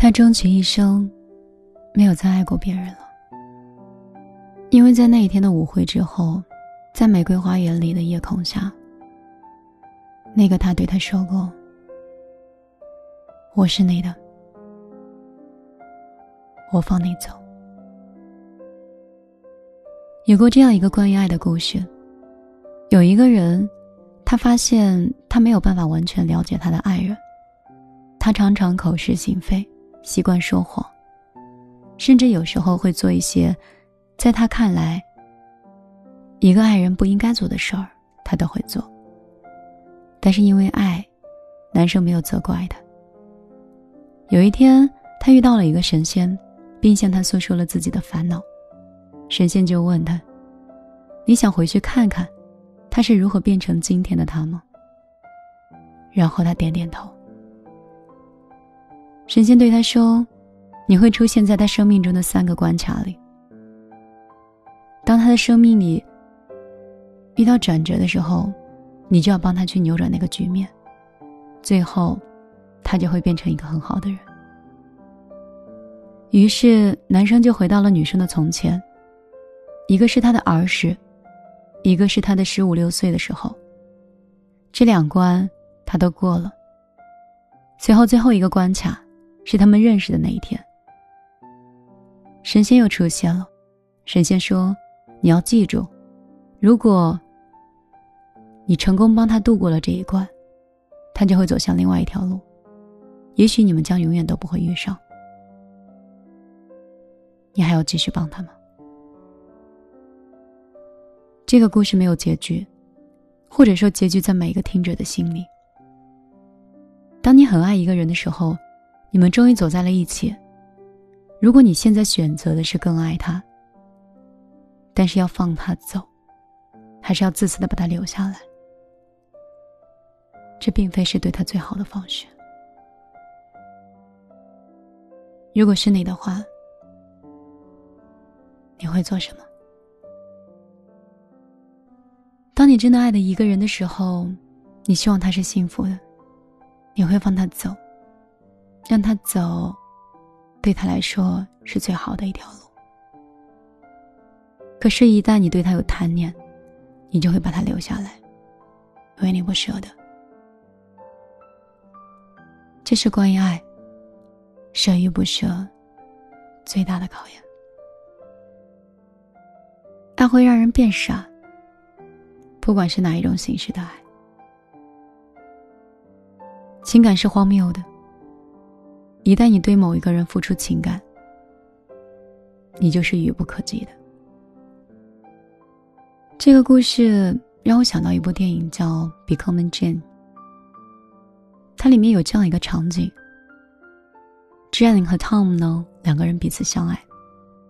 他终其一生，没有再爱过别人了。因为在那一天的舞会之后，在玫瑰花园里的夜空下，那个他对他说过：“我是你的，我放你走。”有过这样一个关于爱的故事，有一个人，他发现他没有办法完全了解他的爱人，他常常口是心非，习惯说谎，甚至有时候会做一些，在他看来，一个爱人不应该做的事儿，他都会做。但是因为爱，男生没有责怪他。有一天，他遇到了一个神仙，并向他诉说了自己的烦恼。神仙就问他：“你想回去看看，他是如何变成今天的他吗？”然后他点点头。神仙对他说：“你会出现在他生命中的三个关卡里。当他的生命里遇到转折的时候，你就要帮他去扭转那个局面，最后，他就会变成一个很好的人。”于是，男生就回到了女生的从前。一个是他的儿时，一个是他的十五六岁的时候。这两关他都过了。随后最后一个关卡是他们认识的那一天。神仙又出现了，神仙说：“你要记住，如果你成功帮他度过了这一关，他就会走向另外一条路，也许你们将永远都不会遇上。你还要继续帮他吗？”这个故事没有结局，或者说结局在每一个听者的心里。当你很爱一个人的时候，你们终于走在了一起。如果你现在选择的是更爱他，但是要放他走，还是要自私的把他留下来？这并非是对他最好的方式。如果是你的话，你会做什么？当你真的爱的一个人的时候，你希望他是幸福的，你会放他走，让他走，对他来说是最好的一条路。可是，一旦你对他有贪念，你就会把他留下来，因为你不舍得。这是关于爱，舍与不舍最大的考验。爱会让人变傻。不管是哪一种形式的爱，情感是荒谬的。一旦你对某一个人付出情感，你就是愚不可及的。这个故事让我想到一部电影叫《Becoming Jane》，它里面有这样一个场景：Jane 和 Tom 呢两个人彼此相爱，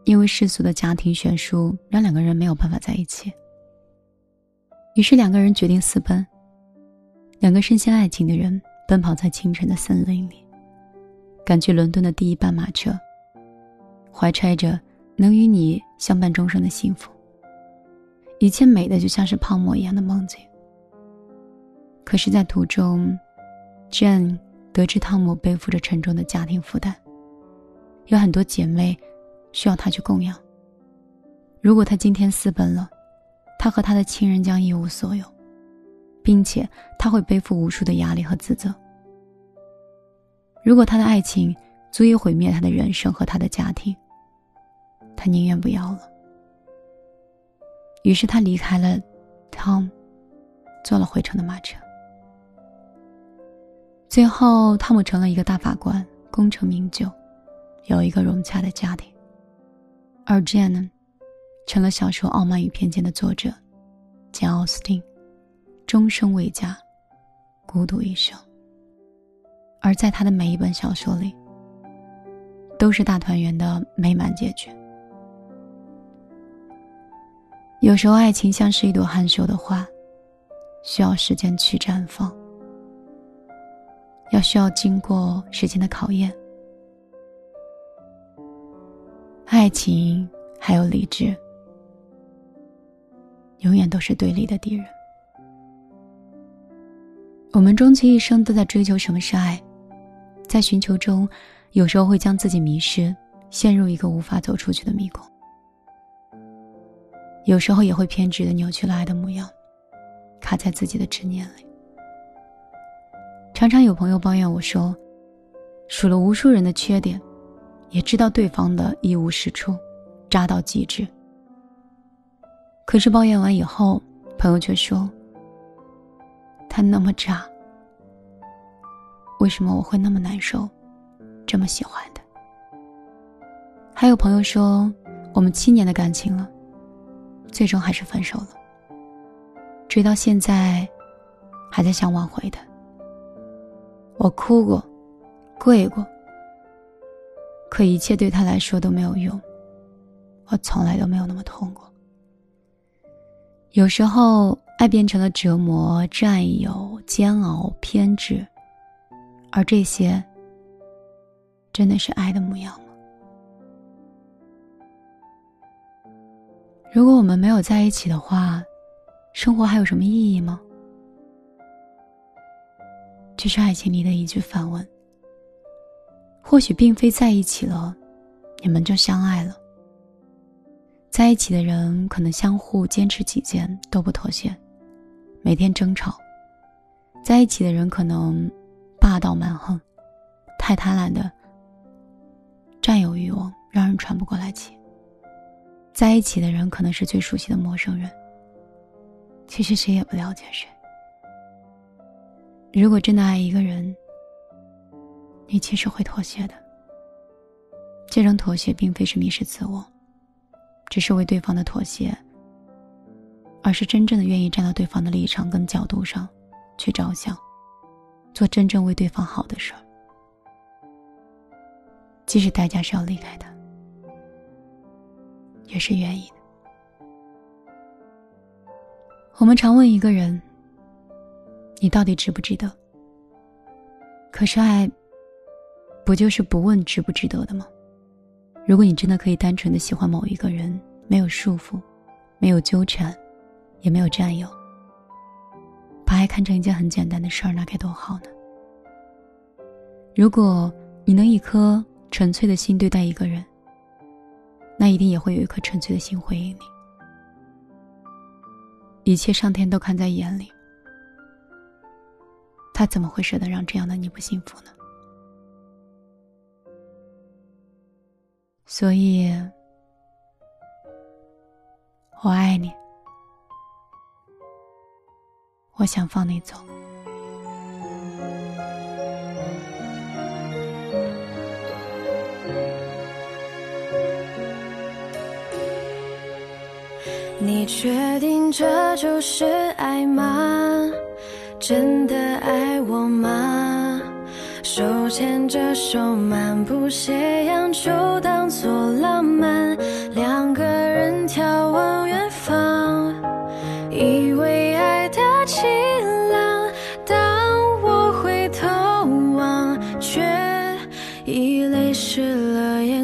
因为世俗的家庭悬殊，让两个人没有办法在一起。于是两个人决定私奔。两个深陷爱情的人奔跑在清晨的森林里，赶去伦敦的第一班马车，怀揣着能与你相伴终生的幸福。一切美的就像是泡沫一样的梦境。可是，在途中，Jane 得知汤姆背负着沉重的家庭负担，有很多姐妹需要他去供养。如果他今天私奔了，他和他的亲人将一无所有，并且他会背负无数的压力和自责。如果他的爱情足以毁灭他的人生和他的家庭，他宁愿不要了。于是他离开了 Tom，坐了回程的马车。最后，汤姆成了一个大法官，功成名就，有一个融洽的家庭，而 Jane 呢。成了小说《傲慢与偏见》的作者，简·奥斯汀，终生未嫁，孤独一生。而在他的每一本小说里，都是大团圆的美满结局。有时候，爱情像是一朵含羞的花，需要时间去绽放，要需要经过时间的考验。爱情还有理智。永远都是对立的敌人。我们终其一生都在追求什么是爱，在寻求中，有时候会将自己迷失，陷入一个无法走出去的迷宫；有时候也会偏执的扭曲了爱的模样，卡在自己的执念里。常常有朋友抱怨我说，数了无数人的缺点，也知道对方的一无是处，渣到极致。可是抱怨完以后，朋友却说：“他那么渣，为什么我会那么难受？”这么喜欢的，还有朋友说，我们七年的感情了，最终还是分手了。追到现在，还在想挽回的。我哭过，跪过，可一切对他来说都没有用。我从来都没有那么痛过。有时候，爱变成了折磨、占有、煎熬、偏执，而这些。真的是爱的模样吗？如果我们没有在一起的话，生活还有什么意义吗？这是爱情里的一句反问。或许并非在一起了，你们就相爱了。在一起的人可能相互坚持己见，都不妥协，每天争吵；在一起的人可能霸道蛮横，太贪婪的。占有欲望让人喘不过来气。在一起的人可能是最熟悉的陌生人。其实谁也不了解谁。如果真的爱一个人，你其实会妥协的。这种妥协并非是迷失自我，只是为对方的妥协，而是真正的愿意站到对方的立场跟角度上，去着想，做真正为对方好的事儿。即使代价是要离开他，也是愿意的。我们常问一个人：“你到底值不值得？”可是爱，不就是不问值不值得的吗？如果你真的可以单纯的喜欢某一个人，没有束缚，没有纠缠，也没有占有，把爱看成一件很简单的事儿，那该多好呢？如果你能一颗。纯粹的心对待一个人，那一定也会有一颗纯粹的心回应你。一切上天都看在眼里，他怎么会舍得让这样的你不幸福呢？所以，我爱你，我想放你走。你确定这就是爱吗？真的爱我吗？手牵着手漫步斜阳，就当作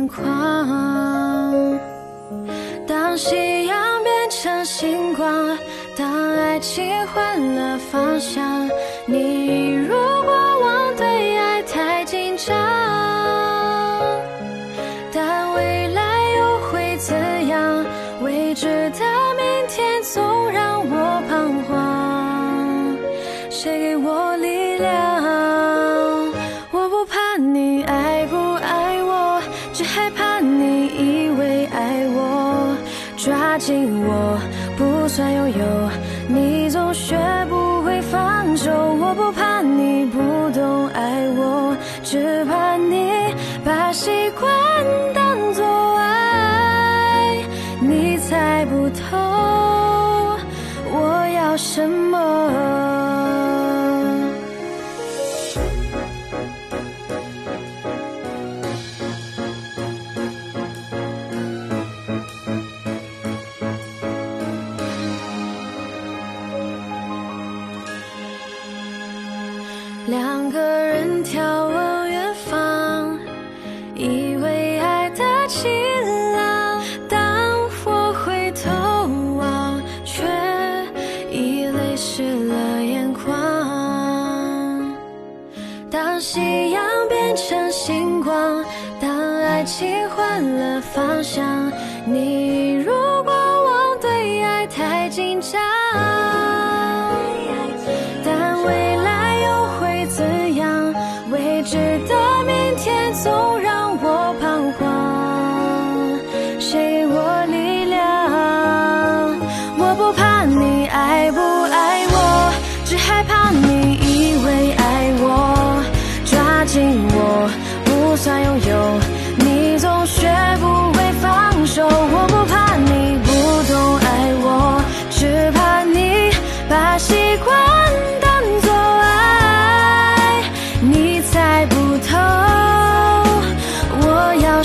眼眶。当夕阳。变成星光，当爱情换了方向，你如果忘对爱太紧张，但未来又会怎样？未知的明天总让我彷徨，谁给我力量？算拥有，你总学不会放手。我不怕你不懂爱我，只怕你把习惯当作爱。你猜不透我要什么。两个人眺望远方，以为爱的晴朗。当我回头望，却已泪湿了眼眶。当夕阳变成星光，当爱情换了方向，你如果往对爱太紧张。明天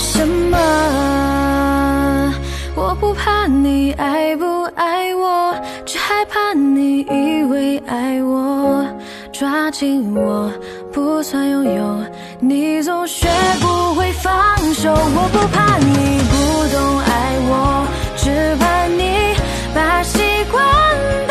什么我不怕你爱不爱我只害怕你以为爱我。抓紧我不算拥有你总学不会放手我不怕你不懂爱我只怕你把习惯